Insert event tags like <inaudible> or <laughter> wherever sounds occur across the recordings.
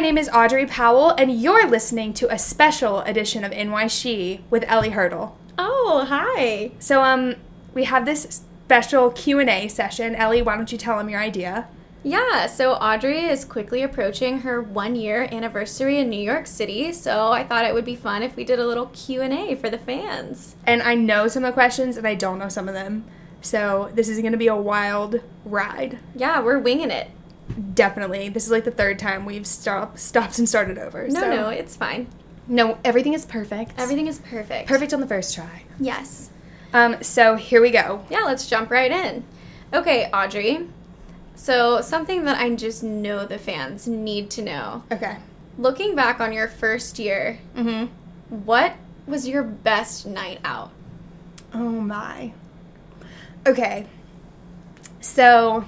name is Audrey Powell, and you're listening to a special edition of NYC with Ellie Hurdle. Oh, hi. So, um, we have this special Q and A session. Ellie, why don't you tell them your idea? Yeah, so Audrey is quickly approaching her one year anniversary in New York City, so I thought it would be fun if we did a little Q&A for the fans. And I know some of the questions, and I don't know some of them. So this is going to be a wild ride. Yeah, we're winging it. Definitely. This is like the third time we've stopped, stopped and started over. No, so. no, it's fine. No, everything is perfect. Everything is perfect. Perfect on the first try. Yes. Um, so here we go. Yeah, let's jump right in. Okay, Audrey. So, something that I just know the fans need to know. Okay. Looking back on your first year, Mm-hmm. what was your best night out? Oh my. Okay. So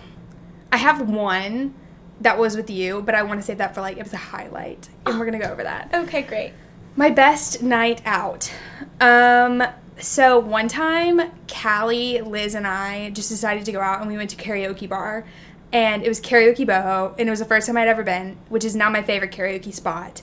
I have one that was with you, but I want to save that for like it was a highlight. And we're gonna go over that. Okay, great. My best night out. Um so one time Callie, Liz, and I just decided to go out and we went to karaoke bar. And it was karaoke boho, and it was the first time I'd ever been, which is now my favorite karaoke spot.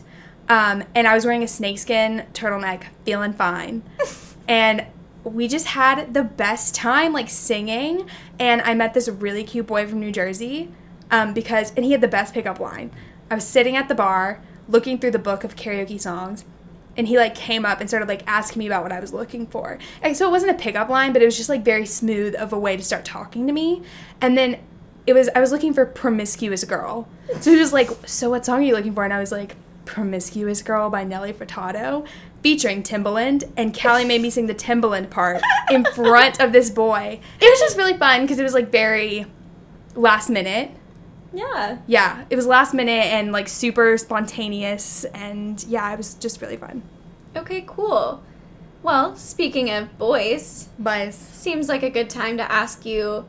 Um, and I was wearing a snakeskin turtleneck, feeling fine. <laughs> and we just had the best time, like singing. And I met this really cute boy from New Jersey, um, because and he had the best pickup line. I was sitting at the bar, looking through the book of karaoke songs, and he like came up and started like asking me about what I was looking for. And so it wasn't a pickup line, but it was just like very smooth of a way to start talking to me. And then it was I was looking for promiscuous girl. So he was like, "So what song are you looking for?" And I was like, "Promiscuous Girl" by Nelly Furtado, featuring Timbaland. And Callie made me sing the Timbaland part in front of this boy. It was just really fun because it was like very last minute. Yeah. Yeah, it was last minute and like super spontaneous, and yeah, it was just really fun. Okay, cool. Well, speaking of boys, boys seems like a good time to ask you.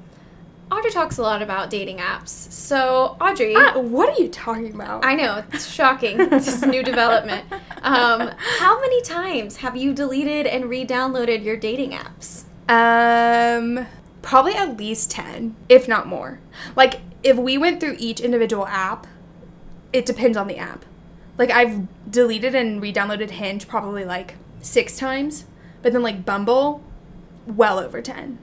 Audrey talks a lot about dating apps. So, Audrey, Ah, what are you talking about? I know, it's shocking. <laughs> it's is new development. Um, how many times have you deleted and re downloaded your dating apps? Um, probably at least 10, if not more. Like, if we went through each individual app, it depends on the app. Like, I've deleted and re downloaded Hinge probably like six times, but then like Bumble, well over 10.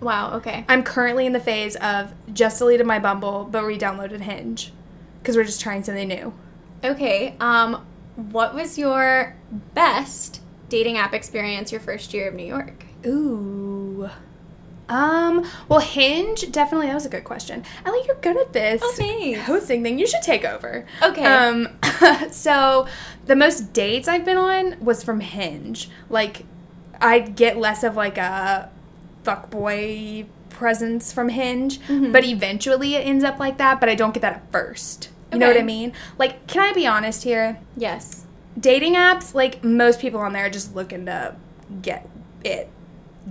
Wow, okay. I'm currently in the phase of just deleted my Bumble, but re downloaded Hinge because we're just trying something new. Okay, um, what was your best dating app experience your first year of New York? Ooh. Um, well, Hinge, definitely, that was a good question. Ellie, you're good at this. Oh, thanks. Hosting thing. You should take over. Okay. Um, <laughs> so the most dates I've been on was from Hinge. Like, I get less of like a fuckboy presence from Hinge, Mhm. but eventually it ends up like that, but I don't get that at first. You know what I mean? Like, can I be honest here? Yes. dating apps, like most people on there are just looking to get it,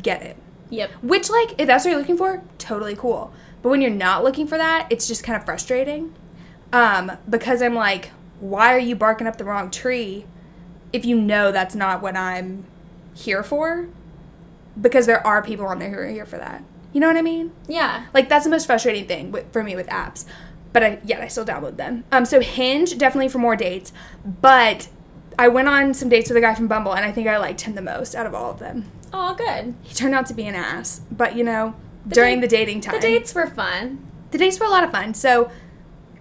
get it. Yep. Which, like, if that's what you're looking for, totally cool. But when you're not looking for that, it's just kind of frustrating. Um, because I'm like, why are you barking up the wrong tree if you know that's not what I'm here for? Because there are people on there who are here for that. You know what I mean? Yeah. Like that's the most frustrating thing with, for me with apps. But I yet I still download them. Um, so Hinge definitely for more dates, but I went on some dates with a guy from Bumble, and I think I liked him the most out of all of them. Oh, good. He turned out to be an ass, but you know, The during date- the dating time, The dates were fun. the dates were a lot of fun. So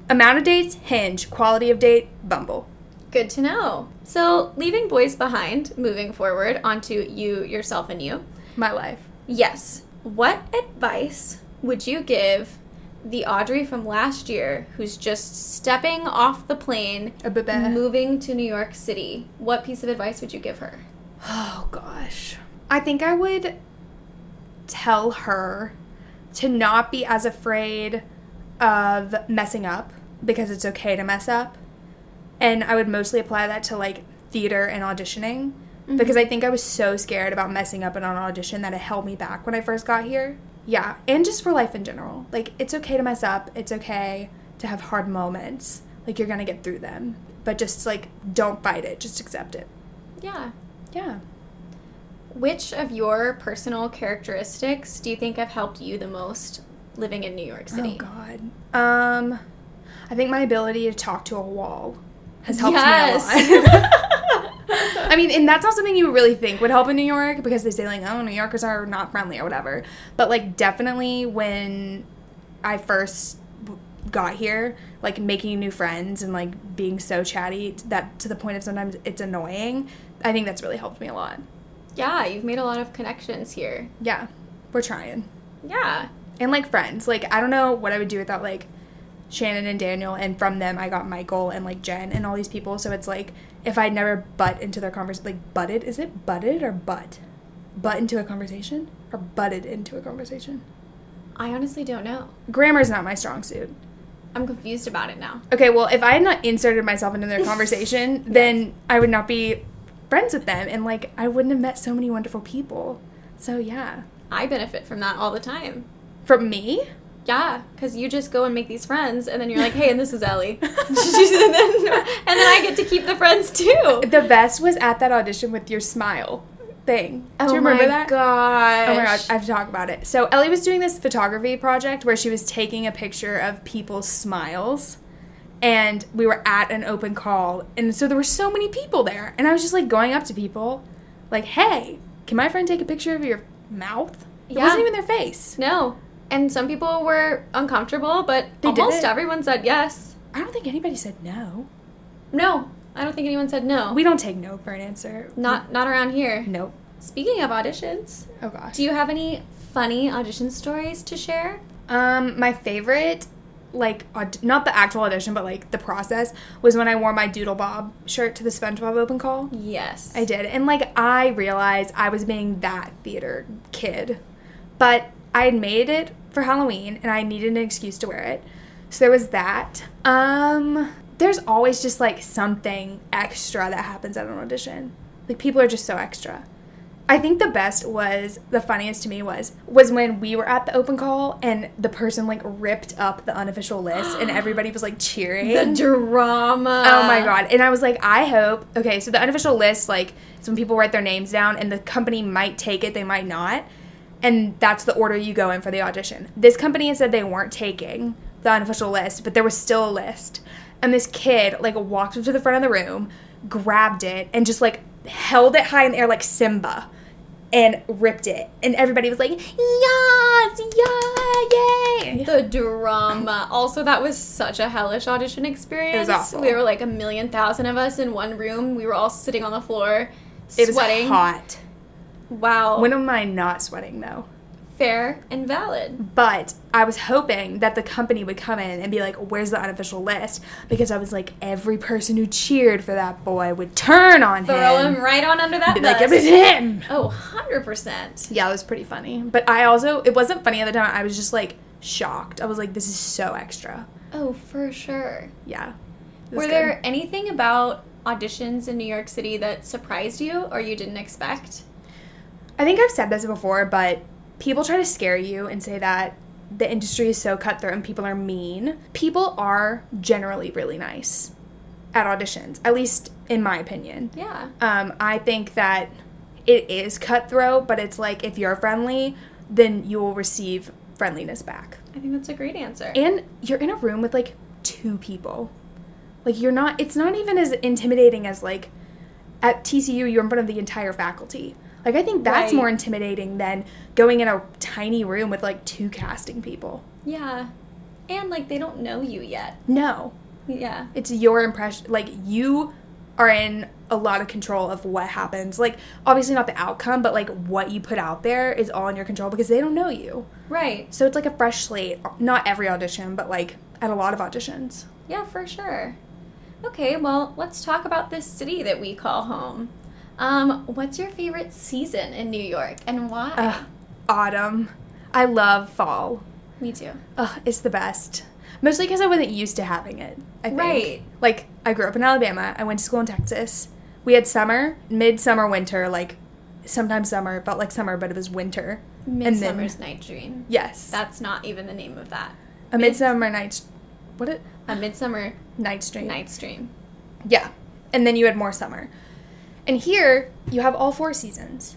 amount of dates, Hinge. Quality of date, Bumble. Good to know. So, leaving boys behind, moving forward onto you, yourself, and you. My life. Yes. What advice would you give the Audrey from last year who's just stepping off the plane, A moving to New York City? What piece of advice would you give her? Oh gosh. I think I would tell her to not be as afraid of messing up because it's okay to mess up. And I would mostly apply that to like theater and auditioning because mm-hmm. I think I was so scared about messing up in an audition that it held me back when I first got here. Yeah, and just for life in general. Like it's okay to mess up. It's okay to have hard moments. Like you're going to get through them. But just like don't fight it. Just accept it. Yeah. Yeah. Which of your personal characteristics do you think have helped you the most living in New York City? Oh God. Um, I think my ability to talk to a wall has helped Yes. me a lot. <laughs> I mean, and that's not something you would really think would help in New York because they say like, oh, New Yorkers are not friendly or whatever. But like, definitely when I first got here, like making new friends and like being so chatty that to the point of sometimes it's annoying. I think that's really helped me a lot. Yeah, you've made a lot of connections here. Yeah, we're trying. Yeah. and like friends. Like I don't know what I would do without like Shannon and Daniel, and from them I got Michael and like Jen and all these people. So it's like if I'd never butt into their conversation, like butted, is it butted or butt? Butt into a conversation or butted into a conversation? I honestly don't know. Grammar's not my strong suit. I'm confused about it now. Okay, well if I had not inserted myself into their <laughs> conversation, then I would not be friends with them, and like I wouldn't have met so many wonderful people. So yeah, I benefit from that all the time. from me. Yeah, because you just go and make these friends, and then you're like, hey, and this is Ellie. <laughs> <laughs> and, then, and then I get to keep the friends too. The best was at that audition with your smile thing. Do you oh remember my that? gosh. Oh my god, I have to talk about it. So Ellie was doing this photography project where she was taking a picture of people's smiles. And we were at an open call, and so there were so many people there. And I was just like going up to people, like, hey, can my friend take a picture of your mouth? It Yeah. wasn't even their face. No. And some people were uncomfortable, but They almost it. everyone said yes. I don't think anybody said no. No, I don't think anyone said no. We don't take no for an answer. not not around here. Nope. Speaking of auditions, Oh gosh. do you have any funny audition stories to share? Um, my favorite, like, aud- not the actual audition, but like the process was when I wore my Doodle Bob shirt to the SpongeBob open call. Yes. I did, and like I realized I was being that theater kid, but I had made it for Halloween, and I needed an excuse to wear it. So there was that. Um, there's always just like something extra that happens at an audition. Like people are just so extra. I think the best was the funniest to me was was when we were at the open call and the person like ripped up the unofficial list and <gasps> everybody was like cheering. The drama. Oh my god. And I was like, I hope. Okay, so the unofficial list, like, it's when people write their names down and the company might take it, they might not. And that's the order you go in for the audition. This company had said they weren't taking the unofficial list, but there was still a list. And this kid, like, walked up to the front of the room, grabbed it, and just, like, held it high in the air like Simba and ripped it. And everybody was like, yes, yeah, yay. The drama. Also, that was such a hellish audition experience. It was awful. We were like a million thousand of us in one room. We were all sitting on the floor, It was sweating. hot. Wow. When am I not sweating, though? Fair and valid. But I was hoping that the company would come in and be like, "Where's the unofficial list?" Because I was like, every person who cheered for that boy would turn on Throw him, Throw him right on under that be like, "It was him." Oh, 100%. Yeah, it was pretty funny. But I also, it wasn't funny at the time. I was just like shocked. I was like, "This is so extra." Oh, for sure. Yeah. Were good. there anything about auditions in New York City that surprised you or you didn't expect? I think I've said this before, but people try to scare you and say that the industry is so cutthroat and people are mean. People are generally really nice at auditions, at least in my opinion. Yeah. Um, I think that it is cutthroat, but it's like if you're friendly, then you will receive friendliness back. I think that's a great answer. And you're in a room with like two people. Like you're not it's not even as intimidating as like at TCU you're in front of the entire faculty. Like I think that's Right. more intimidating than going in a tiny room with like two casting people. yeah. And like they don't know you yet. No. Yeah. It's your impression like you are in a lot of control of what happens. Like obviously not the outcome, but like what you put out there is all in your control because they don't know you. Right. So it's like a fresh slate. Not every audition, but like at a lot of auditions. Yeah, for sure. Okay, well, let's talk about this city that we call home. Um, what's your favorite season in New York and why? Ugh, autumn. I love fall. Me too. Ugh, it's the best. Mostly because I wasn't used to having it. I think. Right. Like I grew up in Alabama. I went to school in Texas. We had summer, midsummer, winter. Like sometimes summer felt like summer, but it was winter. And then- Midsummer's Night Dream. Yes. That's not even the name of that. a midsummer night's what it A Midsummer night's dream. Night's Dream. Yeah. And then you had more summer. And here you have all four seasons.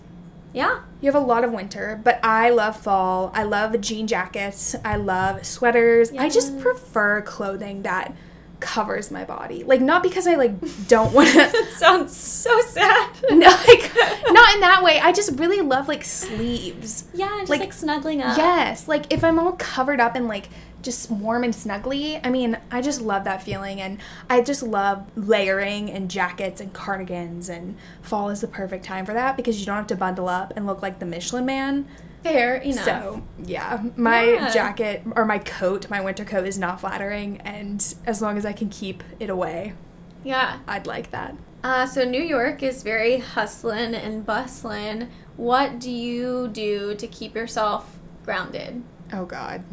Yeah. You have a lot of winter, but I love fall. I love jean jackets. I love sweaters. I just prefer clothing that covers my body. Like not because I like don't want to <laughs> That sounds so sad. <laughs> no, like not in that way. I just really love like sleeves. Yeah, just Like- like, snuggling up. Yes, like if I'm all covered up and like just warm and snuggly, I mean, I just love that feeling and I just love layering and jackets and cardigans and fall is the perfect time for that because you don't have to bundle up and look like the Michelin man. Fair enough. So, yeah, my Yeah. jacket or my coat, my winter coat is not flattering and as long as I can keep it away, yeah. I'd like that. Uh, so New York is very hustling and bustling. What do you do to keep yourself grounded? Oh god.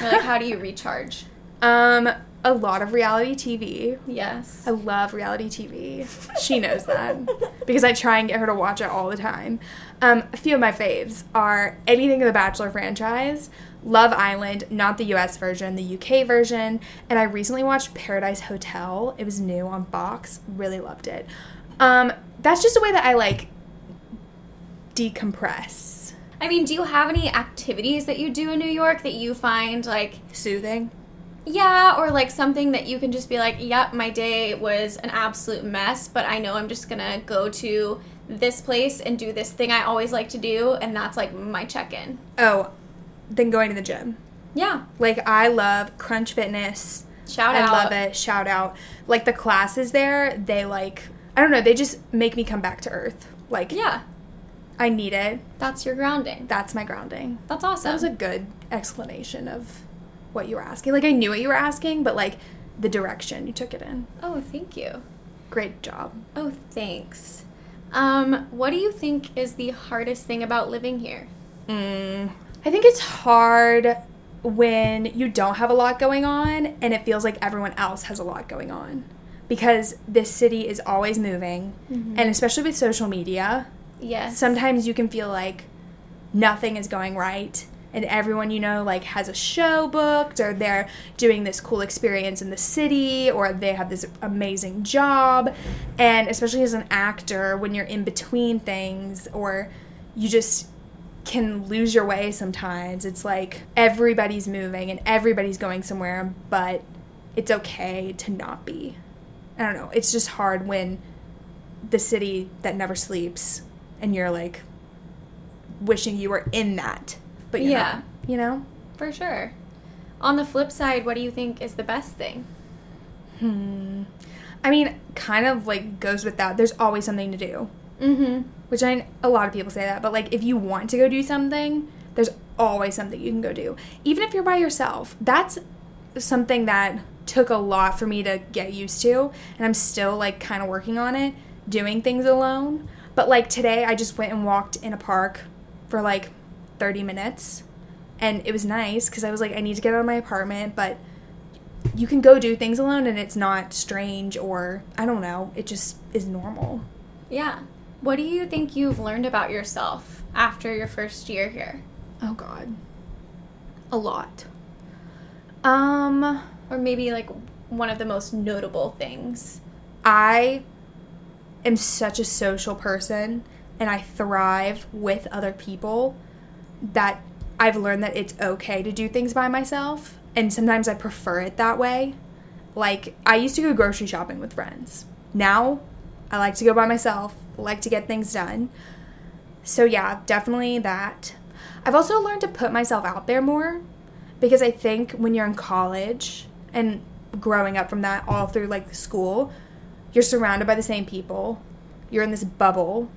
Like, how do you recharge? Um a lot of reality TV. Yes. I love reality TV. She knows that because I try and get her to watch it all the time. Um, a few of my faves are anything in the Bachelor franchise, Love Island, not the US version, the UK version, and I recently watched Paradise Hotel. It was new on Fox. Really loved it. Um, that's just a way that I like decompress. I mean, do you have any activities that you do in New York that you find like, Soothing. yeah, or like something that you can just be like, yep, my day was an absolute mess, but I know I'm just gonna go to this place and do this thing I always like to do, and that's like my check in. Oh, then going to the gym. Yeah. Like I love Crunch Fitness. Shout out. I love it. Shout out. Like the classes there, they like I don't know, they just make me come back to earth. Like Yeah. I need it. That's your grounding. That's my grounding. That's awesome. That was a good explanation of what you were asking. Like I knew what you were asking, but like the direction you took it in. oh, thank you. Great job. Oh, thanks. Um, what do you think is the hardest thing about living here? Mm. I think it's hard when you don't have a lot going on and it feels like everyone else has a lot going on. Because this city is always moving, and especially with social media, Yes. sometimes you can feel like nothing is going right and everyone you know like has a show booked or they're doing this cool experience in the city or they have this amazing job and especially as an actor when you're in between things or you just can lose your way sometimes it's like everybody's moving and everybody's going somewhere but it's okay to not be i don't know it's just hard when the city that never sleeps and you're like wishing you were in that but Yeah. not, you know For sure. On the flip side, what do you think is the best thing? hmm i mean kind of like goes with that there's always something to do Mm-hmm. which i a lot of people say that but like if you want to go do something there's always something you can go do even if you're by yourself that's something that took a lot for me to get used to and i'm still like kind of working on it doing things alone but like today i just went and walked in a park for like 30 minutes and it was nice because i was like i need to get out of my apartment but you can go do things alone and it's not strange or i don't know it just is normal Yeah. What do you think you've learned about yourself after your first year here? Oh god. A lot. Um Or maybe like one of the most notable things? I am such a social person and I thrive with other people that I've learned that it's okay to do things by myself and sometimes I prefer it that way. Like I used to go grocery shopping with friends. Now I like to go by myself, like to get things done. So yeah, definitely that. I've also learned to put myself out there more because I think when you're in college and growing up from that all through like school, you're surrounded by the same people. You're in this bubble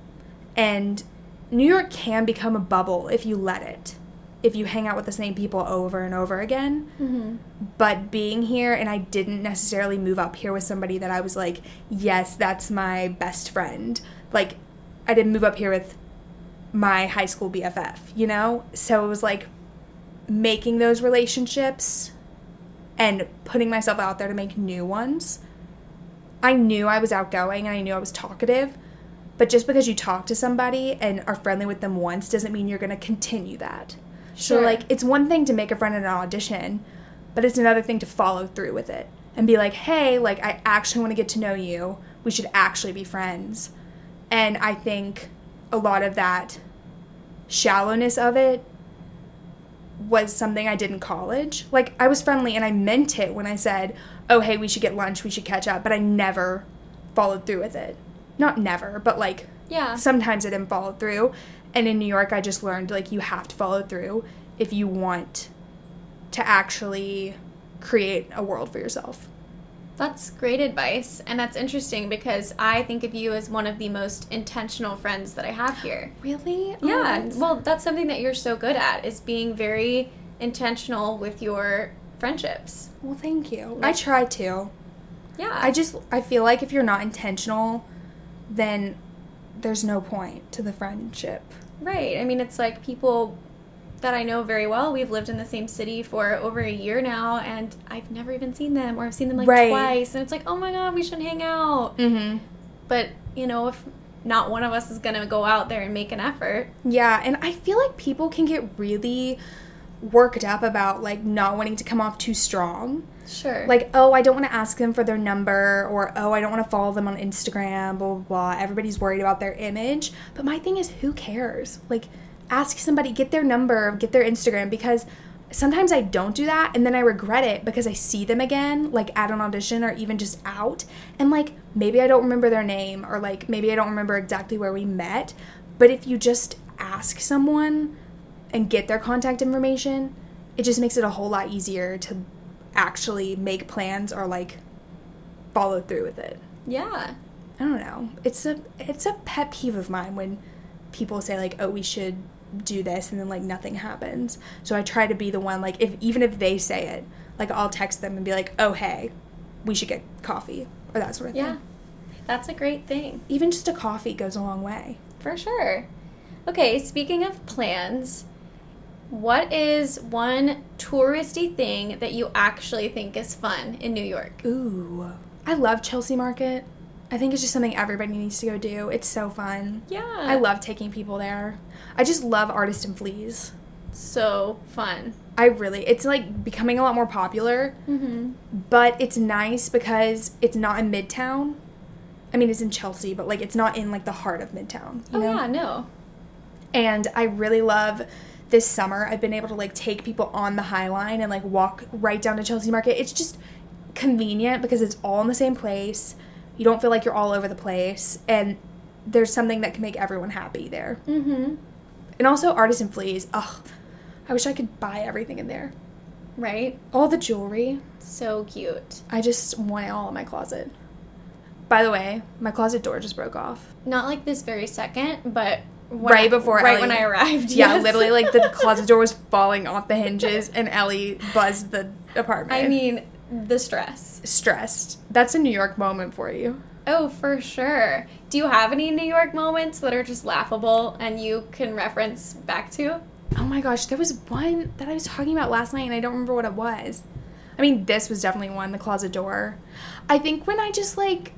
and New York can become a bubble if you let it. If you hang out with the same people over and over again. Mm-hmm. But being here and I didn't necessarily move up here with somebody that I was like, yes, that's my best friend. Like I didn't move up here with my high school BFF, you know? So it was like making those relationships and putting myself out there to make new ones. I knew I was outgoing and I knew I was talkative, but just because you talk to somebody and are friendly with them once doesn't mean you're going to continue that. So like it's one thing to make a friend in an audition, but it's another thing to follow through with it and be like, "Hey, like I actually want to get to know you. We should actually be friends." And I think a lot of that shallowness of it was something I did in college. Like I was friendly and I meant it when I said, "Oh, hey, we should get lunch, we should catch up," but I never followed through with it. Not never, but like Yeah. sometimes I didn't follow through. And in New York, I just learned like you have to follow through if you want to actually create a world for yourself. That's great advice. And that's interesting because I think of you as one of the most intentional friends that I have here. Really? Oh, yeah. Well, that's something that you're so good at is being very intentional with your friendships. well, thank you. I try to. Yeah. I just I feel like if you're not intentional, then there's no point to the friendship. Right. I mean, it's like people that I know very well. We've lived in the same city for over a year now, and I've never even seen them, or I've seen them like Right. twice. And it's like, oh my god, we should hang out. Mm-hmm. But you know, if not one of us is gonna go out there and make an effort, Yeah, and I feel like people can get really worked up about like not wanting to come off too strong. sure. Like, oh, I don't want to ask them for their number, or oh, I don't want to follow them on Instagram, blah, blah, blah. Everybody's worried about their image. But my thing is, who cares? Like, ask somebody, get their number, get their Instagram, because sometimes I don't do that and then I regret it because I see them again, like at an audition or even just out. And like, maybe I don't remember their name, or like, maybe I don't remember exactly where we met. But if you just ask someone and get their contact information, it just makes it a whole lot easier to actually make plans or like follow through with it. yeah. I don't know. It's a it's a pet peeve of mine when people say like, "Oh, we should do this," and then like nothing happens. So I try to be the one like if even if they say it, like I'll text them and be like, "Oh, hey, we should get coffee," or that sort of thing. Yeah. That's a great thing. Even just a coffee goes a long way. For sure. Okay, speaking of plans, what is one touristy thing that you actually think is fun in New York? Ooh, I love Chelsea Market. I think it's just something everybody needs to go do. It's so fun. Yeah. I love taking people there. I just love Artist and Fleas. so fun. I really, it's like becoming a lot more popular, Mm-hmm. but it's nice because it's not in Midtown. I mean, it's in Chelsea, but like it's not in like the heart of Midtown. You Oh know? yeah, no. And I really love this summer. I've been able to like take people on the High Line and like walk right down to Chelsea Market. It's just convenient because it's all in the same place. You don't feel like you're all over the place, and there's something that can make everyone happy there. Mm-hmm. And also Artisan Fleas. Ugh, I wish I could buy everything in there. Right? All the jewelry. So cute. I just want it all in my closet. By the way, my closet door just broke off. Not like this very second, but when Right I- before right Ellie- when I arrived. Yeah, yes. literally, like the <laughs> closet door was falling off the hinges, and Ellie buzzed the apartment. I mean, the stress. stressed. That's a New York moment for you. Oh, for sure. Do you have any New York moments that are just laughable and you can reference back to? Oh my gosh, there was one that I was talking about last night, and I don't remember what it was. I mean, this was definitely one, the closet door. I think when I just like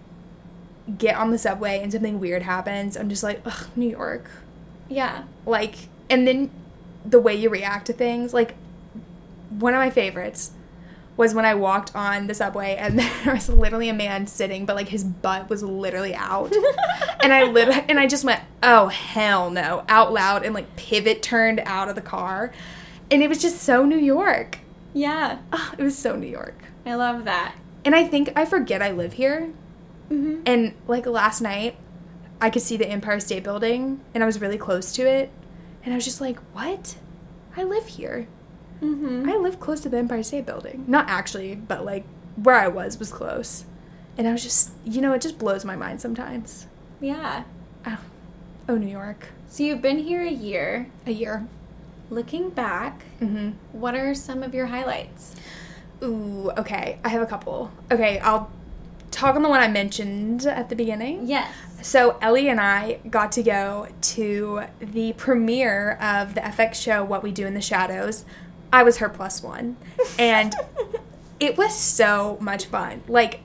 get on the subway and something weird happens, I'm just like, ugh, New York. Yeah. like and then the way you react to things like one of my favorites was when I walked on the subway and <laughs> there was literally a man sitting but like his butt was literally out and I lit and I just went oh hell no out loud and like pivot turned out of the car and it was just so New York Yeah. Ah, it was so New York I love that. and I think I forget I live here Mm-hmm. and like last night, I could see the Empire State Building and I was really close to it. And I was just like, what? I live here. Mm-hmm. I live close to the Empire State Building. Not actually, but like where I was was close. And I was just, you know, it just blows my mind sometimes. Yeah. Oh, oh New York. So you've been here a year. A year. Looking back, Mm-hmm. what are some of your highlights? Ooh, okay. I have a couple. Okay, I'll talk on the one I mentioned at the beginning. Yes. So Ellie and I got to go to the premiere of the FX show What We Do in the Shadows. I was her plus one. And <laughs> it was so much fun. Like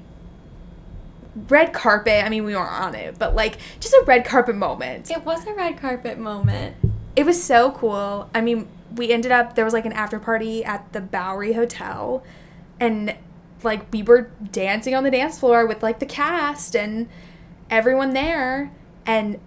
red carpet, I mean we weren't on it, but like just a red carpet moment. It was a red carpet moment. It was so cool. I mean, we ended up there was like an after party at the Bowery Hotel and like we were dancing on the dance floor with like the cast and everyone there and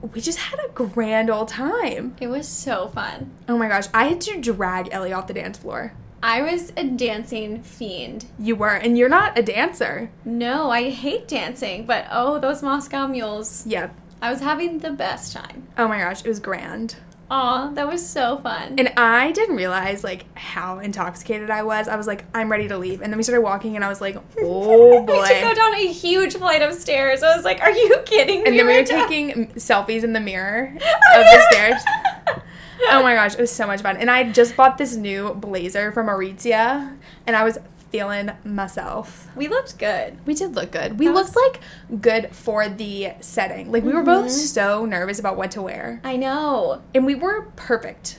we just had a grand old time. It was so fun. Oh my gosh, I had to drag Ellie off the dance floor. I was a dancing fiend. You were, and you're not a dancer. No, I hate dancing, but oh, those Moscow mules. Yep. I was having the best time. Oh my gosh, it was grand. Aw, that was so fun. And I didn't realize like how intoxicated I was. I was like, I'm ready to leave. And then we started walking and I was like, <laughs> oh boy. we had to go down a huge flight of stairs. I was like, are you kidding me? and then we were right now?" taking selfies in the mirror <laughs> of the stairs. Oh my gosh, it was so much fun. And I just bought this new blazer from Aritzia and I was feeling myself. We looked good. We did look good. We That looked was- like good for the setting. Like we were both Mhm. so nervous about what to wear. I know. And we were perfect.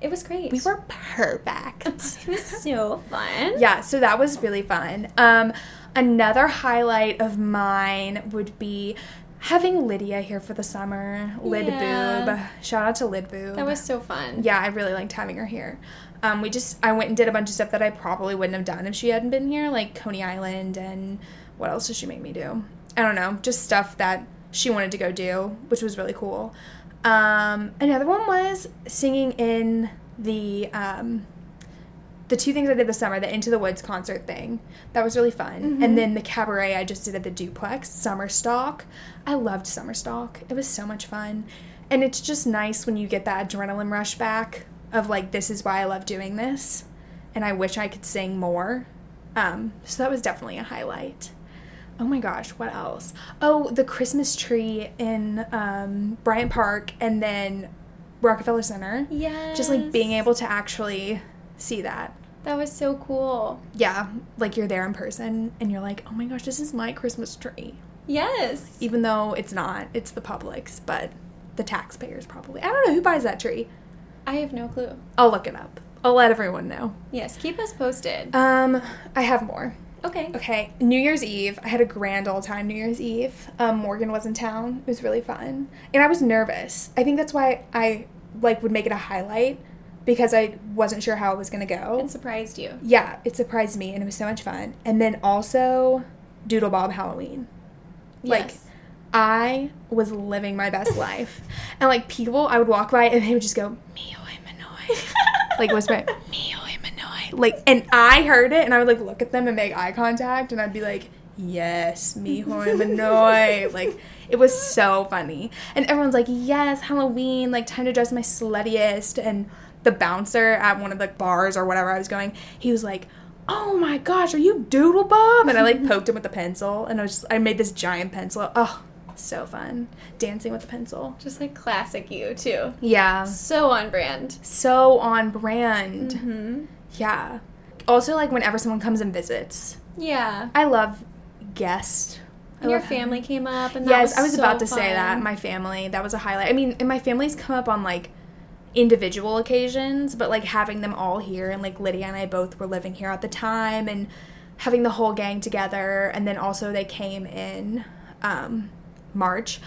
It was great. We were perfect. <laughs> It was so fun. yeah, so that was really fun. Um another highlight of mine would be having Lydia here for the summer. Lid Yeah. Boob. Shout out to Lid Boob. That was so fun. yeah, I really liked having her here. Um, we just I went and did a bunch of stuff that I probably wouldn't have done if she hadn't been here, like Coney Island and what else did she make me do? I don't know, just stuff that she wanted to go do, which was really cool. Um, another one was singing in the um, the two things I did this summer, the Into the Woods concert thing. That was really fun. Mhm. And then the cabaret I just did at the duplex, Summer Stock. I loved Summer Stock. It was so much fun. And it's just nice when you get that adrenaline rush back of like this is why I love doing this. And I wish I could sing more. Um, so that was definitely a highlight. Oh my gosh, what else? Oh, the Christmas tree in um, Bryant Park and then Rockefeller Center. Yeah. Just like being able to actually see that That was so cool. yeah, like you're there in person and you're like, oh my gosh, this is my Christmas tree. Yes. Even though it's not, it's the public's, but the taxpayers probably. I don't know who buys that tree. I have no clue. I'll look it up. I'll let everyone know. Yes, keep us posted. Um, I have more. okay. Okay, New Year's Eve. I had a grand old time New Year's Eve. Um, Morgan was in town. It was really fun, and I was nervous. I think that's why I like would make it a highlight because I wasn't sure how it was gonna go. It surprised you. yeah, it surprised me and it was so much fun. And then also Doodle Bob Halloween. Like Yes. I was living my best <laughs> life. And like people I would walk by and they would just go, Mio Manoi. <laughs> like whisper, Mio Manoi. Like and I heard it and I would like look at them and make eye contact and I'd be like, Yes, Mio <laughs> Manoi. like it was so funny. And everyone's like, Yes, Halloween, like time to dress my sluttiest and the bouncer at one of the bars or whatever I was going, he was like, "Oh my gosh, are you Doodle Bob?" And I like <laughs> poked him with the pencil, and I was just, I made this giant pencil. Oh, so fun, dancing with the pencil. Just like classic you too. Yeah, So on brand. so on brand. Mm-hmm. Yeah. Also, like whenever someone comes and visits, Yeah. I love guests. I And your family came up and that Yes, was I was so about to say that. My family, that was a highlight. I mean, and my family's come up on like individual occasions, but like having them all here and like Lydia and I both were living here at the time and having the whole gang together and then also they came in um March.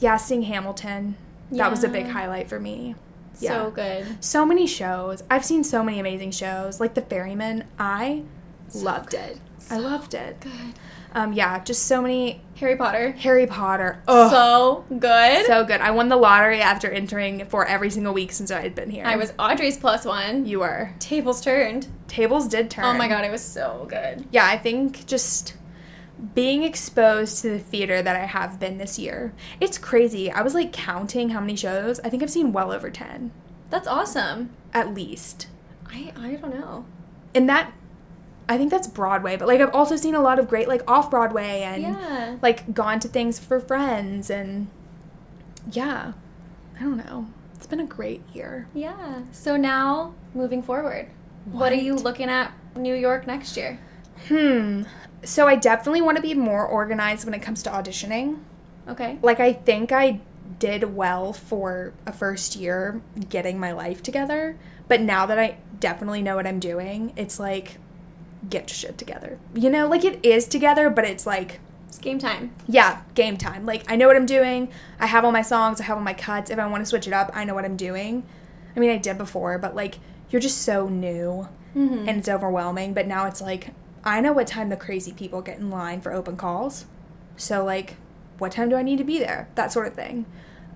Yeah, seeing Hamilton. That was a big highlight for me. so good. So many shows. I've seen so many amazing shows. Like The Ferryman. I So loved good. it. I loved it. Good. Um yeah, just so many Harry Potter. Harry Potter. Oh, So good. so good. I won the lottery after entering for every single week since I had been here. I was Audrey's plus one. You were. Tables turned. Tables did turn. Oh my god, it was so good. Yeah, I think just being exposed to the theater that I have been this year. It's crazy. I was like counting how many shows. I think I've seen well over 10 That's awesome. at least. I I don't know. And that I think that's Broadway, but like I've also seen a lot of great like off Broadway and yeah. like gone to things for friends and yeah. I don't know. It's been a great year. Yeah. So now moving forward, what, are you looking at New York next year? Hmm. So I definitely want to be more organized when it comes to auditioning. Okay. Like I think I did well for a first year getting my life together, but now that I definitely know what I'm doing, it's like get your shit together. You know, like it is together, but it's like It's game time. yeah, game time. Like I know what I'm doing. I have all my songs, I have all my cuts. If I want to switch it up, I know what I'm doing. I mean, I did before, but like you're just so new Mm-hmm. and it's overwhelming. But now it's like I know what time the crazy people get in line for open calls. So like, what time do I need to be there? That sort of thing.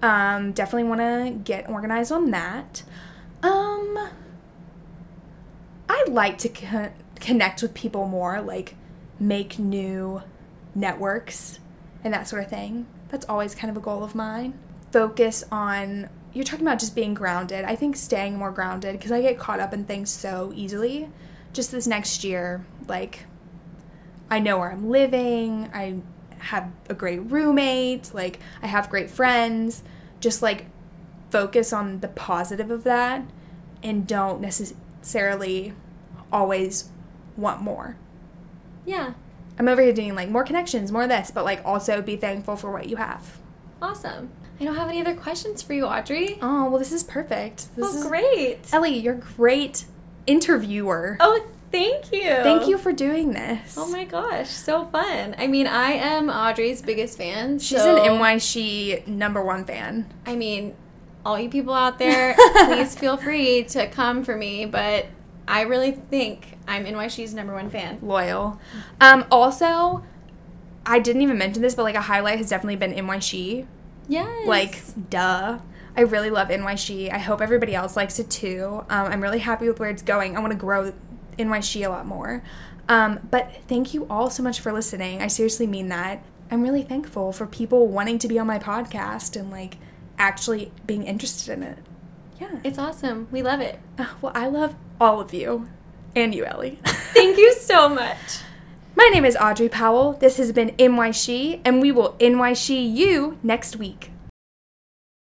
Um, definitely want to get organized on that. Um, I like to connect with people more, like make new networks and that sort of thing. That's always kind of a goal of mine. Focus on you're talking about just being grounded. I think staying more grounded because I get caught up in things so easily. Just this next year, like I know where I'm living. I have a great roommate. Like I have great friends. Just like focus on the positive of that and don't necessarily always want more. Yeah. I'm over here doing like more connections, more of this, but like also be thankful for what you have. Awesome. I don't have any other questions for you, Audrey. Oh, well, this is perfect. This oh, is great. Ellie, you're a great interviewer. Oh, thank you. Thank you for doing this. Oh my gosh, so fun. I mean, I am Audrey's biggest fan. She's so, an NYC number one fan. I mean, all you people out there, <laughs> please feel free to come for me, but I really think I'm NYC's number one fan. Loyal. Um, also, I didn't even mention this, but like a highlight has definitely been NYC. Yes. Like, duh. I really love NYC. I hope everybody else likes it too. Um, I'm really happy with where it's going. I want to grow NYC a lot more. Um, but thank you all so much for listening. I seriously mean that. I'm really thankful for people wanting to be on my podcast and like actually being interested in it. Yeah. It's awesome. We love it. <laughs> Well, I love all of you and you, Ellie. <laughs> Thank you so much. My name is Audrey Powell. This has been NYC, and we will NYC you next week.